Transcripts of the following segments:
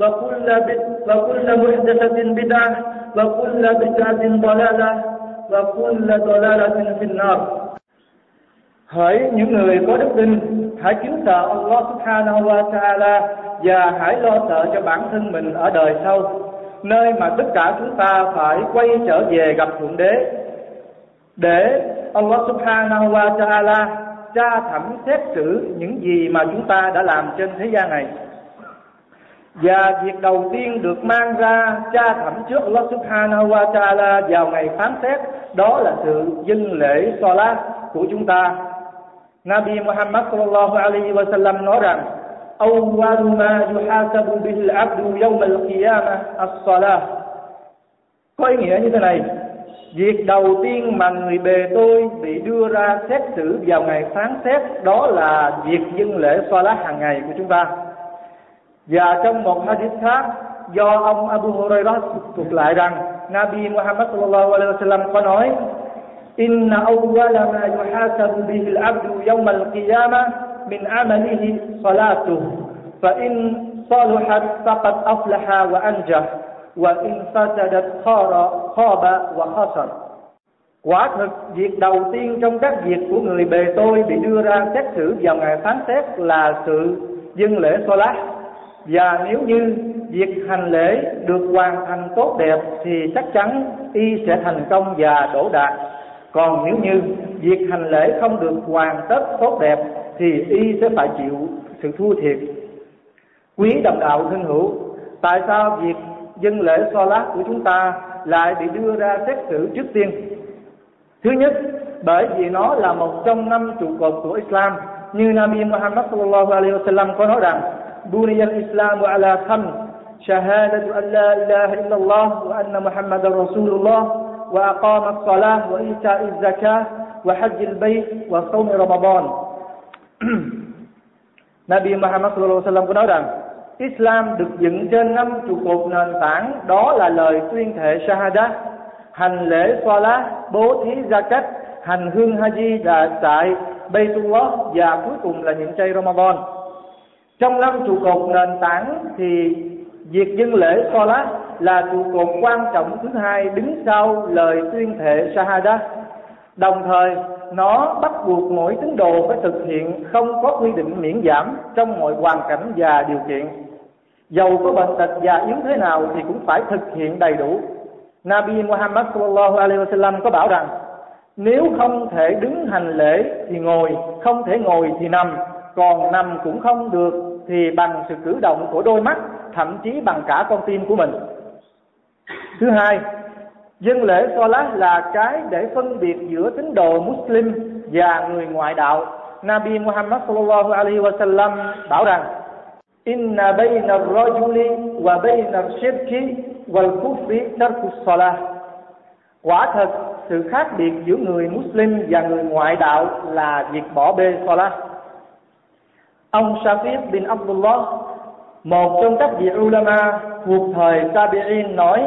وكل وكل محدثة بدعة وكل بدعة ضلالة وكل ضلالة في النار Hỡi những người có đức tin, hãy kính sợ Allah subhanahu wa ta'ala và hãy lo sợ cho bản thân mình ở đời sau, nơi mà tất cả chúng ta phải quay trở về gặp Thượng Đế. Để Allah subhanahu wa ta'ala tra thẩm xét xử những gì mà chúng ta đã làm trên thế gian này. Và việc đầu tiên được mang ra tra thẩm trước Allah subhanahu wa ta'ala vào ngày phán xét đó là sự dâng lễ salat của chúng ta. Nabi Muhammad sallallahu alaihi wa sallam nói rằng أول ما يحاسب به العبد يوم القيامة الصلاة Có ý nghĩa như thế này Việc đầu tiên mà người bề tôi bị đưa ra xét xử vào ngày phán xét Đó là việc dâng lễ salat hàng ngày của chúng ta và trong một hadith khác, do ông Abu Hurairah thuật lại rằng, Nabi Muhammad sallallahu alaihi wasallam có nói, Inna awwala ma yuhasabu bihi al-'abdu yawm al-qiyamah min 'amalihi salatuh fa in salahat faqad aflaha wa anjah wa in fasadat khara, khaba wa khasar Quả thực, việc đầu tiên trong các việc của người bề tôi bị đưa ra xét xử vào ngày phán xét là sự dâng lễ salat và nếu như việc hành lễ được hoàn thành tốt đẹp thì chắc chắn y sẽ thành công và đổ đạt còn nếu như việc hành lễ không được hoàn tất tốt đẹp thì y sẽ phải chịu sự thua thiệt. Quý đồng đạo thân hữu, tại sao việc dân lễ so lát của chúng ta lại bị đưa ra xét xử trước tiên? Thứ nhất, bởi vì nó là một trong năm trụ cột của Islam, như Nabi Muhammad sallallahu alaihi wasallam có nói rằng بني الإسلام على خمس شهادة أن لا إله إلا الله وأن محمد رسول الله وأقام الصلاة وإيتاء الزكاة وحج البيت وصوم رمضان Nabi Muhammad sallallahu alaihi wasallam có nói rằng Islam được dựng trên năm trụ cột nền tảng đó là lời tuyên thệ Shahada, hành lễ Salat, bố thí zakat, hành hương Haji và tại Baytullah và cuối cùng là những chay Ramadan. Trong năm trụ cột nền tảng thì việc dân lễ Salat là trụ cột quan trọng thứ hai đứng sau lời tuyên thệ Shahada. Đồng thời nó bắt buộc mỗi tín đồ phải thực hiện không có quy định miễn giảm trong mọi hoàn cảnh và điều kiện. Dầu có bệnh tật và yếu thế nào thì cũng phải thực hiện đầy đủ. Nabi Muhammad sallallahu alaihi wasallam có bảo rằng nếu không thể đứng hành lễ thì ngồi, không thể ngồi thì nằm, còn nằm cũng không được thì bằng sự cử động của đôi mắt, thậm chí bằng cả con tim của mình. Thứ hai, dân lễ Salat là cái để phân biệt giữa tín đồ Muslim và người ngoại đạo. Nabi Muhammad sallallahu alaihi wasallam bảo rằng, Inna bayna rajuli wa bayna shirki wal kufri tarku salah Quả thật, sự khác biệt giữa người Muslim và người ngoại đạo là việc bỏ bê Salat. Ông Shafiq bin Abdullah, một trong các vị ulama thuộc thời Tabi'in nói,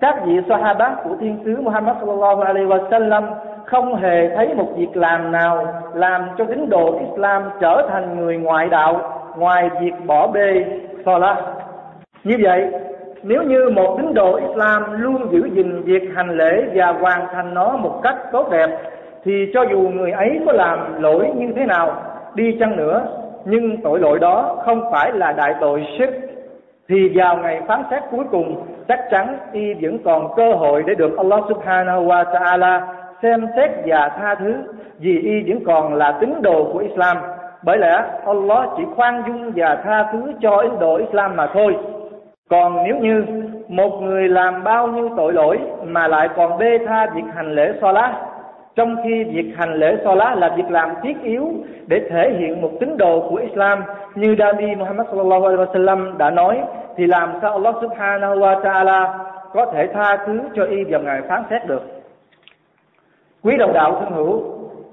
các vị Sahaba của thiên sứ Muhammad sallallahu alaihi wasallam không hề thấy một việc làm nào làm cho tín đồ Islam trở thành người ngoại đạo ngoài việc bỏ bê Salah. Như vậy, nếu như một tín đồ Islam luôn giữ gìn việc hành lễ và hoàn thành nó một cách tốt đẹp thì cho dù người ấy có làm lỗi như thế nào đi chăng nữa nhưng tội lỗi đó không phải là đại tội shirk thì vào ngày phán xét cuối cùng, chắc chắn y vẫn còn cơ hội để được Allah subhanahu wa ta'ala xem xét và tha thứ, vì y vẫn còn là tín đồ của Islam. Bởi lẽ Allah chỉ khoan dung và tha thứ cho Ấn Độ Islam mà thôi. Còn nếu như một người làm bao nhiêu tội lỗi mà lại còn bê tha việc hành lễ salat trong khi việc hành lễ so lá là việc làm thiết yếu để thể hiện một tín đồ của Islam, như Nabi Muhammad sallallahu alaihi wasallam đã nói, thì làm sao Allah subhanahu wa ta'ala có thể tha thứ cho y vào ngày phán xét được quý đồng đạo thân hữu,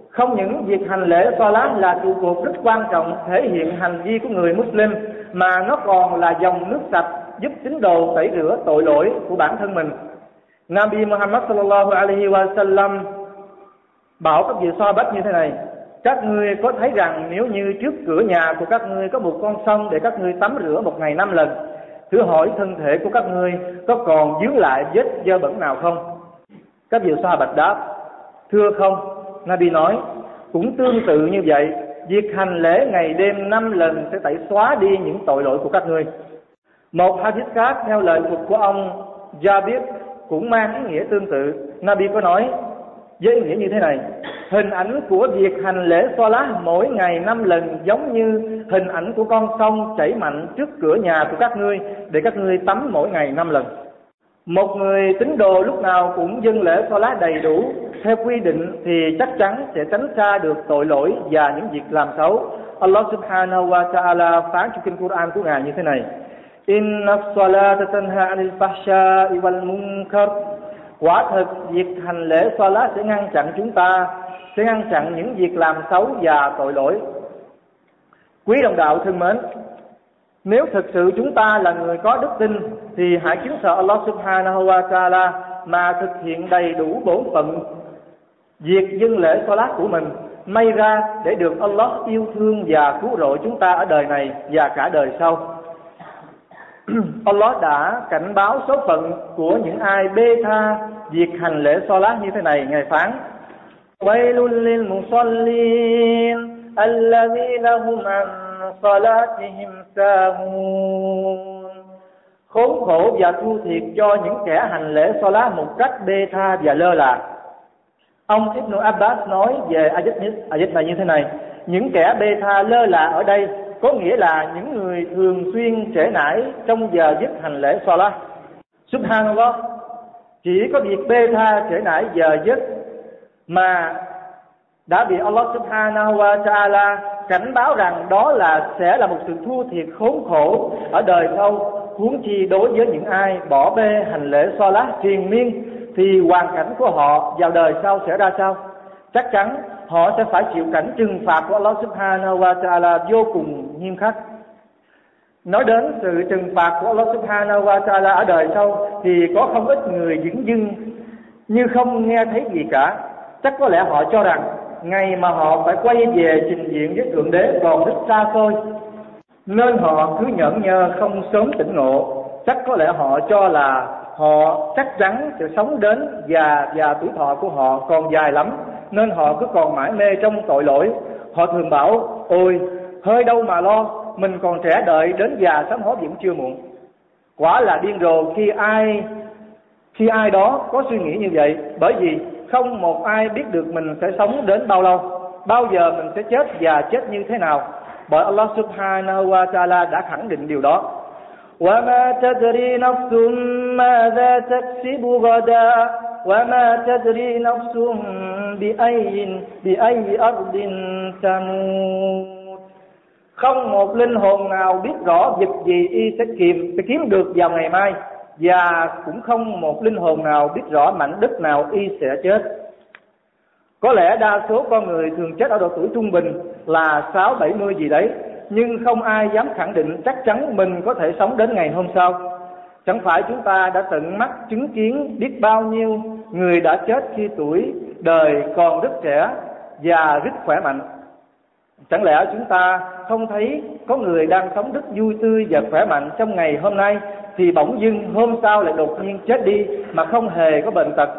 không những việc hành lễ so lá là trụ cột rất quan trọng thể hiện hành vi của người Muslim, mà nó còn là dòng nước sạch giúp tín đồ tẩy rửa tội lỗi của bản thân mình. Nabi Muhammad sallallahu alaihi wa sallam bảo các vị so bách như thế này. Các ngươi có thấy rằng nếu như trước cửa nhà của các ngươi có một con sông để các ngươi tắm rửa một ngày năm lần, thử hỏi thân thể của các ngươi có còn dướng lại vết dơ bẩn nào không? Các vị so bạch đáp, thưa không. Nabi nói, cũng tương tự như vậy, việc hành lễ ngày đêm năm lần sẽ tẩy xóa đi những tội lỗi của các ngươi. Một hadith khác theo lời thuật của ông Jabir cũng mang ý nghĩa tương tự. Nabi có nói với nghĩa như thế này, hình ảnh của việc hành lễ xoa lá mỗi ngày năm lần giống như hình ảnh của con sông chảy mạnh trước cửa nhà của các ngươi để các ngươi tắm mỗi ngày năm lần. Một người tín đồ lúc nào cũng dâng lễ xoa lá đầy đủ. Theo quy định thì chắc chắn sẽ tránh xa được tội lỗi và những việc làm xấu. Allah subhanahu wa ta'ala phán trong kinh Quran của Ngài như thế này. Inna salata tanha anil fahsha'i wal munkar. Quả thực, việc hành lễ xoa lá sẽ ngăn chặn chúng ta, Sẽ ngăn chặn những việc làm xấu và tội lỗi. Quý đồng đạo thân mến, Nếu thực sự chúng ta là người có đức tin, Thì hãy kính sợ Allah subhanahu wa ta'ala Mà thực hiện đầy đủ bổn phận Việc dân lễ xoa lá của mình, May ra để được Allah yêu thương và cứu rỗi chúng ta ở đời này và cả đời sau. Allah đã cảnh báo số phận của những ai bê tha việc hành lễ so lá như thế này ngài phán ويل للمصلين الذين هم عن صلاتهم ساهون khốn khổ và thua thiệt cho những kẻ hành lễ so lá một cách bê tha và lơ là ông Ibn Abbas nói về ayat này như thế này những kẻ bê tha lơ là ở đây có nghĩa là những người thường xuyên trễ nải trong giờ giấc hành lễ Salah. Subhanallah, chỉ có việc bê tha trễ nải giờ giấc mà đã bị Allah Subhanahu wa Taala cảnh báo rằng đó là sẽ là một sự thua thiệt khốn khổ ở đời sau huống chi đối với những ai bỏ bê hành lễ Salah triền miên thì hoàn cảnh của họ vào đời sau sẽ ra sao? Chắc chắn họ sẽ phải chịu cảnh trừng phạt của Allah Subhanahu wa Taala vô cùng nghiêm khắc. Nói đến sự trừng phạt của Allah Subhanahu wa Taala ở đời sau thì có không ít người dững dưng như không nghe thấy gì cả. Chắc có lẽ họ cho rằng ngày mà họ phải quay về trình diện với Thượng Đế còn rất xa xôi, nên họ cứ nhẫn nhơ không sớm tỉnh ngộ chắc có lẽ họ cho là họ chắc chắn sẽ sống đến già và tuổi thọ của họ còn dài lắm nên họ cứ còn mãi mê trong tội lỗi họ thường bảo ôi hơi đâu mà lo mình còn trẻ đợi đến già sám hối vẫn chưa muộn quả là điên rồ khi ai khi ai đó có suy nghĩ như vậy bởi vì không một ai biết được mình sẽ sống đến bao lâu bao giờ mình sẽ chết và chết như thế nào bởi Allah subhanahu wa ta'ala đã khẳng định điều đó وما تدري نفس ماذا تكسب غدا وما تدري نفس بأي بأي أرض تموت không một linh hồn nào biết rõ việc gì y sẽ kiếm sẽ kiếm được vào ngày mai và cũng không một linh hồn nào biết rõ mảnh đất nào y sẽ chết có lẽ đa số con người thường chết ở độ tuổi trung bình là sáu bảy mươi gì đấy nhưng không ai dám khẳng định chắc chắn mình có thể sống đến ngày hôm sau chẳng phải chúng ta đã tận mắt chứng kiến biết bao nhiêu người đã chết khi tuổi đời còn rất trẻ và rất khỏe mạnh. Chẳng lẽ chúng ta không thấy có người đang sống rất vui tươi và khỏe mạnh trong ngày hôm nay, thì bỗng dưng hôm sau lại đột nhiên chết đi mà không hề có bệnh tật?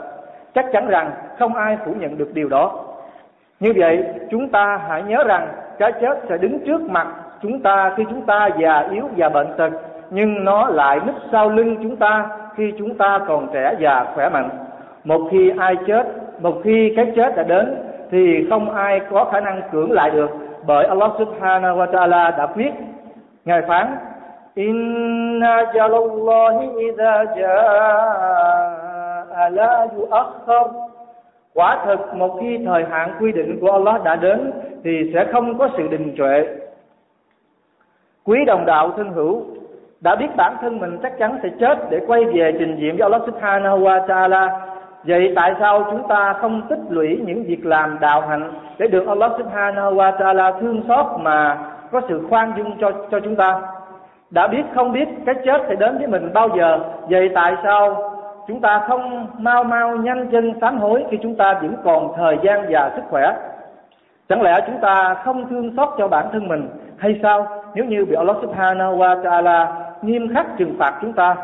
Chắc chắn rằng không ai phủ nhận được điều đó. Như vậy, chúng ta hãy nhớ rằng cái chết sẽ đứng trước mặt chúng ta khi chúng ta già yếu và bệnh tật nhưng nó lại núp sau lưng chúng ta khi chúng ta còn trẻ và khỏe mạnh. Một khi ai chết, một khi cái chết đã đến, thì không ai có khả năng cưỡng lại được, bởi Allah subhanahu wa ta'ala đã viết ngài phán, inna jalallahi idha jaa la yuakhkhar. Quả thực, một khi thời hạn quy định của Allah đã đến, thì sẽ không có sự đình trệ. Quý đồng đạo thân hữu đã biết bản thân mình chắc chắn sẽ chết để quay về trình diện với Allah subhanahu wa ta'ala Vậy tại sao chúng ta không tích lũy những việc làm đạo hạnh để được Allah subhanahu wa ta'ala thương xót mà có sự khoan dung cho cho chúng ta? Đã biết không biết cái chết sẽ đến với mình bao giờ, vậy tại sao chúng ta không mau mau nhanh chân sám hối khi chúng ta vẫn còn thời gian và sức khỏe? Chẳng lẽ chúng ta không thương xót cho bản thân mình hay sao nếu như bị Allah subhanahu wa ta'ala nghiêm khắc trừng phạt chúng ta.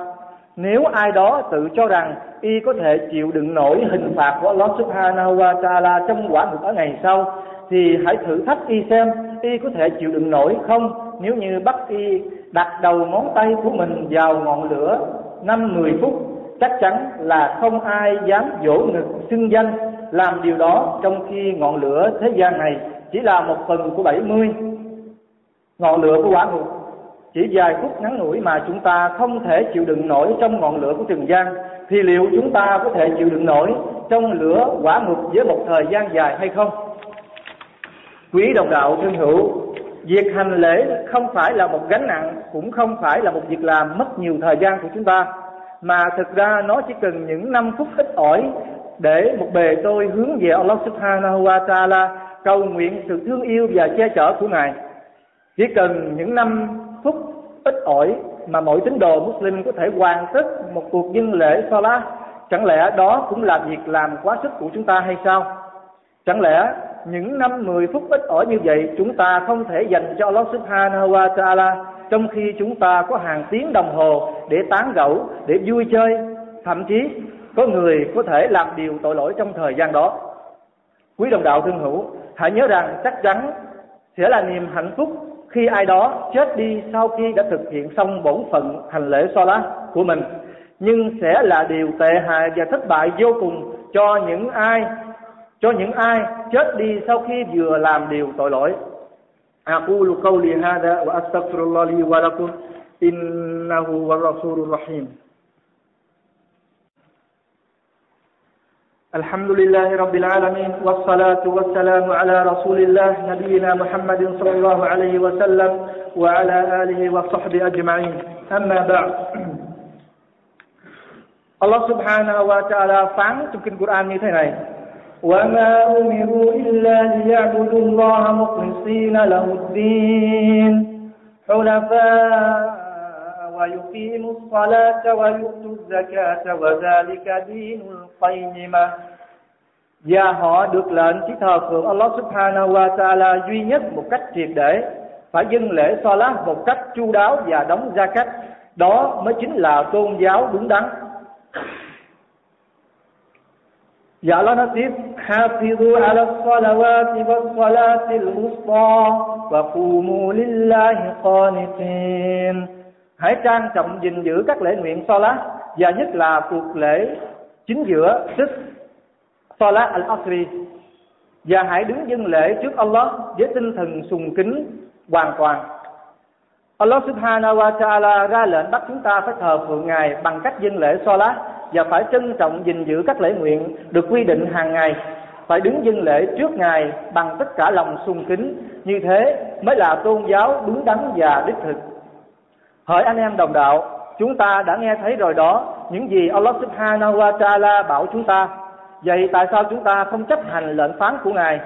Nếu ai đó tự cho rằng y có thể chịu đựng nổi hình phạt của Allah Subhanahu wa Taala trong quả ngục ở ngày sau, thì hãy thử thách y xem y có thể chịu đựng nổi không. Nếu như bắt y đặt đầu ngón tay của mình vào ngọn lửa năm mười phút, chắc chắn là không ai dám dỗ ngực xưng danh làm điều đó trong khi ngọn lửa thế gian này chỉ là một phần của bảy mươi. Ngọn lửa của quả ngục chỉ vài phút ngắn ngủi mà chúng ta không thể chịu đựng nổi trong ngọn lửa của trần gian thì liệu chúng ta có thể chịu đựng nổi trong lửa quả ngục với một thời gian dài hay không quý đồng đạo thân hữu, việc hành lễ không phải là một gánh nặng, cũng không phải là một việc làm mất nhiều thời gian của chúng ta, mà thực ra nó chỉ cần những năm phút ít ỏi để một bề tôi hướng về Allah Subhanahu wa Taala cầu nguyện sự thương yêu và che chở của Ngài. Chỉ cần những năm phút ít ỏi mà mỗi tín đồ Muslim có thể hoàn tất một cuộc dân lễ Salah chẳng lẽ đó cũng là việc làm quá sức của chúng ta hay sao? Chẳng lẽ những năm 10 phút ít ỏi như vậy chúng ta không thể dành cho Allah Subhanahu wa Taala, trong khi chúng ta có hàng tiếng đồng hồ để tán gẫu, để vui chơi? Thậm chí có người có thể làm điều tội lỗi trong thời gian đó. Quý đồng đạo thương hữu, hãy nhớ rằng chắc chắn sẽ là niềm hạnh phúc khi ai đó chết đi sau khi đã thực hiện xong bổn phận hành lễ so lá của mình nhưng sẽ là điều tệ hại và thất bại vô cùng cho những ai cho những ai chết đi sau khi vừa làm điều tội lỗi أقول قولي هذا وأستغفر الله لي ولكم إنه هو الرسول الرحيم الحمد لله رب العالمين والصلاة والسلام على رسول الله نبينا محمد صلى الله عليه وسلم وعلى آله وصحبه أجمعين. أما بعد. Allah subhanahu wa ta'ala phán trong kinh Quran وما أمروا إلا ليعبدوا الله مخلصين له الدين. حنفاء ويقيموا الصلاة ويؤتوا الزكاة وذلك دين القيمة và họ được lệnh chỉ thờ phượng Allah subhanahu wa ta'ala duy nhất một cách triệt để phải dâng lễ salat một cách chu đáo và đóng gia cách đó mới chính là tôn giáo đúng đắn và Allah nói tiếp حافظوا على الصلوات والصلاة الوسطى وقوموا لله قانتين hãy trang trọng gìn giữ các lễ nguyện Salat, và nhất là cuộc lễ chính giữa tức Salat al-Asri. Và hãy đứng dâng lễ trước Allah với tinh thần sùng kính, hoàn toàn. Allah subhanahu wa ta'ala ra lệnh bắt chúng ta phải thờ phượng Ngài bằng cách dâng lễ Salat và phải trân trọng gìn giữ các lễ nguyện được quy định hàng ngày. Phải đứng dâng lễ trước Ngài bằng tất cả lòng sùng kính, như thế mới là tôn giáo đúng đắn và đích thực. Hỡi anh em đồng đạo, chúng ta đã nghe thấy rồi đó những gì Allah Subhanahu wa Taala bảo chúng ta. Vậy tại sao chúng ta không chấp hành lệnh phán của Ngài?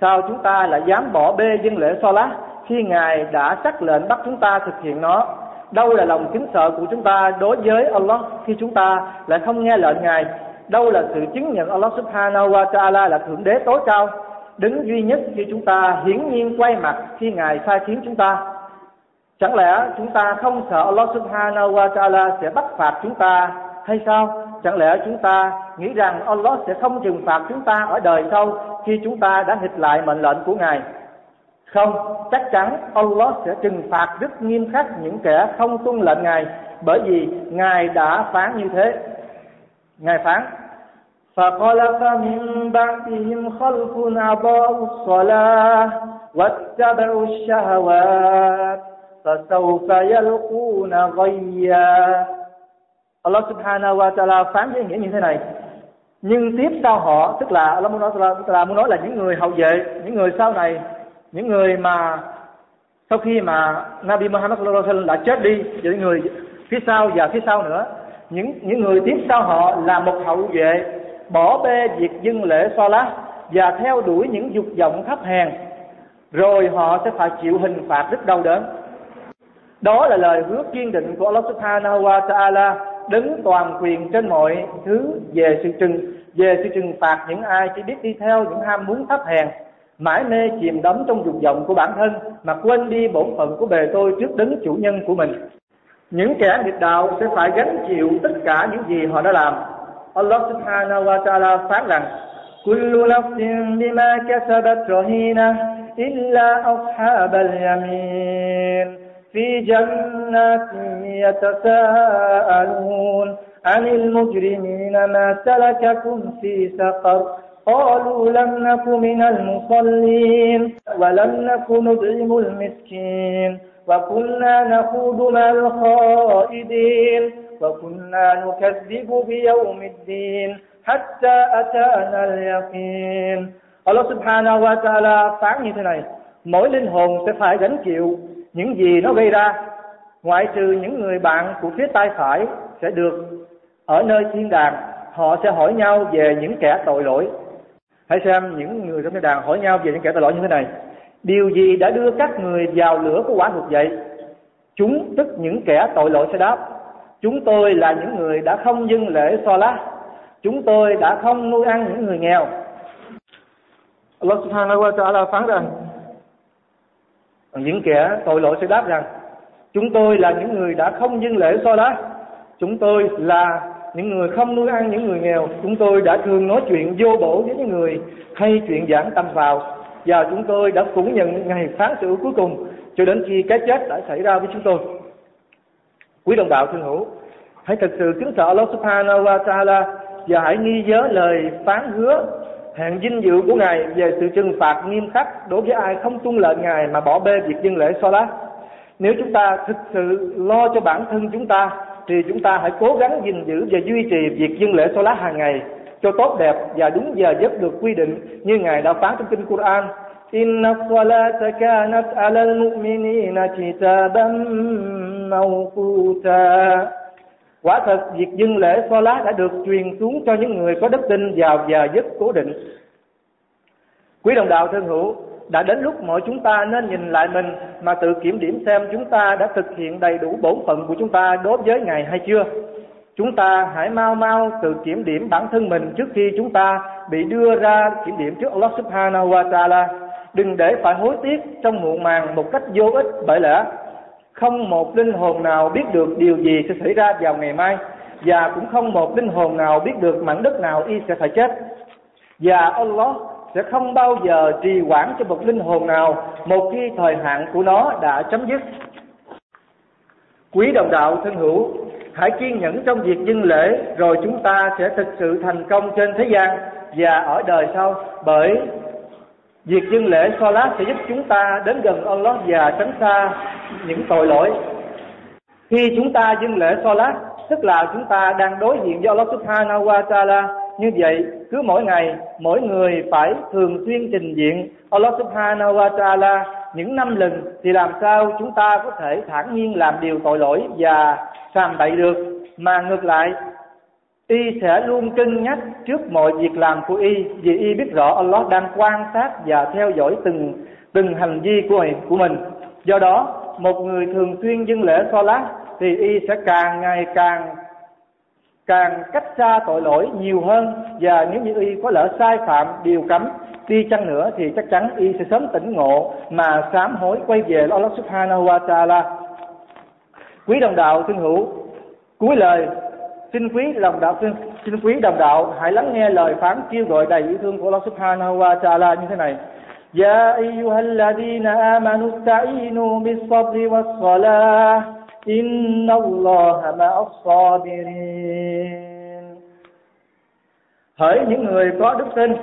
Sao chúng ta lại dám bỏ bê dân lễ Salat khi Ngài đã sắc lệnh bắt chúng ta thực hiện nó? đâu là lòng kính sợ của chúng ta đối với Allah khi chúng ta lại không nghe lệnh ngài đâu là sự chứng nhận Allah subhanahu wa ta'ala là thượng đế tối cao đứng duy nhất khi chúng ta hiển nhiên quay mặt khi ngài sai khiến chúng ta chẳng lẽ chúng ta không sợ Allah subhanahu wa ta'ala sẽ bắt phạt chúng ta hay sao chẳng lẽ chúng ta nghĩ rằng Allah sẽ không trừng phạt chúng ta ở đời sau khi chúng ta đã nghịch lại mệnh lệnh của ngài không chắc chắn Allah sẽ trừng phạt rất nghiêm khắc những kẻ không tuân lệnh ngài bởi vì ngài đã phán như thế ngài phán فخلف من بعدهم خلف أضاعوا الصلاة واتبعوا الشهوات فسوف يلقون غيا Allah subhanahu wa ta'ala phán với nghĩa như thế này nhưng tiếp sau họ tức là Allah muốn nói tức là muốn nói là những người hậu vệ những người sau này những người mà sau khi mà Nabi Muhammad sallallahu alaihi wasallam đã chết đi những người phía sau và phía sau nữa những những người tiếp sau họ là một hậu vệ bỏ bê việc dâng lễ so lá và theo đuổi những dục vọng thấp hèn rồi họ sẽ phải chịu hình phạt rất đau đớn đó là lời hứa kiên định của Allah Subhanahu wa Taala đứng toàn quyền trên mọi thứ về sự trừng về sự trừng phạt những ai chỉ biết đi theo những ham muốn thấp hèn mãi mê chìm đắm trong dục vọng của bản thân mà quên đi bổn phận của bề tôi trước đấng chủ nhân của mình những kẻ nghịch đạo sẽ phải gánh chịu tất cả những gì họ đã làm Allah subhanahu wa ta'ala phán rằng كل نفس بما كسبت رهينة إلا أصحاب اليمين في جنات يتساءلون عن المجرمين ما سلككم في سقر قالوا لم نك من المصلين ولم نك نطعم المسكين وكنا نخوض مع الخائدين وكنا نكذب بيوم الدين حتى أتانا اليقين. subhanahu wa ta'ala phán như thế này mỗi linh những gì nó gây ra, ngoại trừ những người bạn của phía tay phải sẽ được ở nơi thiên đàng, họ sẽ hỏi nhau về những kẻ tội lỗi. Hãy xem những người trong thiên đàng hỏi nhau về những kẻ tội lỗi như thế này. Điều gì đã đưa các người vào lửa của quả ngục vậy? Chúng tức những kẻ tội lỗi sẽ đáp, chúng tôi là những người đã không dâng lễ so lá chúng tôi đã không nuôi ăn những người nghèo. Allah subhanahu wa ta'ala phán rằng những kẻ tội lỗi sẽ đáp rằng, chúng tôi là những người đã không dâng lễ so đá. Chúng tôi là những người không nuôi ăn những người nghèo. Chúng tôi đã thường nói chuyện vô bổ với những người hay chuyện giảng tâm vào. Và chúng tôi đã cũng nhận ngày phán xử cuối cùng cho đến khi cái chết đã xảy ra với chúng tôi. Quý đồng đạo thân hữu, hãy thật sự kính sợ Allah subhanahu wa ta'ala và hãy ghi nhớ lời phán hứa hạng dinh dự của ngài về sự trừng phạt nghiêm khắc đối với ai không tuân lệnh ngài mà bỏ bê việc dân lễ so lá nếu chúng ta thực sự lo cho bản thân chúng ta, thì chúng ta hãy cố gắng gìn giữ và duy trì việc dân lễ so lá hàng ngày cho tốt đẹp và đúng giờ giấc được quy định như ngài đã phán trong kinh Quran. Inna salata kanat alal mu'minina kitaban mawquta. Quả thật việc dâng lễ so lá đã được truyền xuống cho những người có đức tin vào giờ giấc cố định. Quý đồng đạo thân hữu, đã đến lúc mọi chúng ta nên nhìn lại mình mà tự kiểm điểm xem chúng ta đã thực hiện đầy đủ bổn phận của chúng ta đối với Ngài hay chưa. Chúng ta hãy mau mau tự kiểm điểm bản thân mình trước khi chúng ta bị đưa ra kiểm điểm trước Allah Subhanahu wa Taala. Đừng để phải hối tiếc trong muộn màng một cách vô ích bởi lẽ không một linh hồn nào biết được điều gì sẽ xảy ra vào ngày mai, và cũng không một linh hồn nào biết được mảnh đất nào y sẽ phải chết. Và Allah sẽ không bao giờ trì hoãn cho một linh hồn nào, một khi thời hạn của nó đã chấm dứt. Quý đồng đạo thân hữu, hãy kiên nhẫn trong việc dân lễ, rồi chúng ta sẽ thực sự thành công trên thế gian và ở đời sau, bởi Việc dâng lễ Salat sẽ giúp chúng ta đến gần Allah và tránh xa những tội lỗi. Khi chúng ta dâng lễ Salat, tức là chúng ta đang đối diện với Allah Subhanahu wa Taala. Như vậy, cứ mỗi ngày, mỗi người phải thường xuyên trình diện Allah Subhanahu wa Taala những năm lần thì làm sao chúng ta có thể thản nhiên làm điều tội lỗi và sàm bậy được mà ngược lại y sẽ luôn cân nhắc trước mọi việc làm của y vì y biết rõ Allah đang quan sát và theo dõi từng từng hành vi của của mình. Do đó một người thường xuyên dâng lễ so lá thì y sẽ càng ngày càng càng cách xa tội lỗi nhiều hơn. Và nếu như y có lỡ sai phạm điều cấm đi chăng nữa thì chắc chắn y sẽ sớm tỉnh ngộ mà sám hối quay về Allah Subhanahu wa Taala. Quý đồng đạo thân hữu, cuối lời xin quý lòng đạo xin, xin quý đồng đạo hãy lắng nghe lời phán kêu gọi đầy yêu thương của Allah Subhanahu wa Taala như thế này. يا أيها الذين آمنوا استعينوا بالصبر والصلاة إن الله مع الصابرين Hỡi những người có đức tin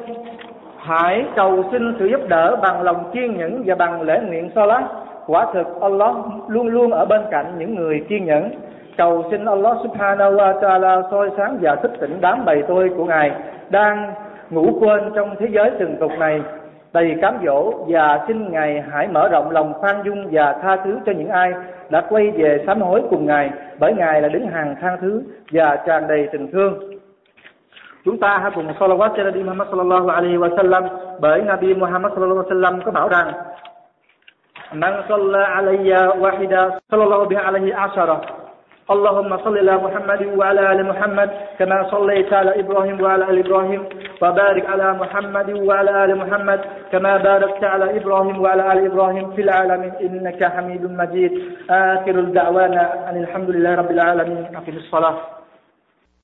hãy cầu xin sự giúp đỡ bằng lòng kiên nhẫn và bằng lễ nguyện so lá quả thực Allah luôn luôn ở bên cạnh những người kiên nhẫn cầu xin Allah subhanahu wa ta'ala soi sáng và thức tỉnh đám bầy tôi của ngài đang ngủ quên trong thế giới từng tục này. Đầy cám dỗ và xin ngài hãy mở rộng lòng khoan dung và tha thứ cho những ai đã quay về sám hối cùng ngài, bởi ngài là đứng hàng tha thứ và tràn đầy tình thương. Chúng ta hãy cùng salawat cho Nabi Muhammad sallallahu alaihi wa sallam, bởi Nabi Muhammad sallallahu alaihi wa sallam có bảo rằng, man salla alayya wahida, sallallahu bihi alaihi ashara اللهم صل على محمد وعلى آل محمد كما صليت على إبراهيم وعلى آل إبراهيم وبارك على محمد وعلى آل محمد كما باركت على إبراهيم وعلى آل إبراهيم في العالمين. إنك حميد مجيد. آخر الدعوانا أن الحمد لله رب العالمين. أقم الصلاة.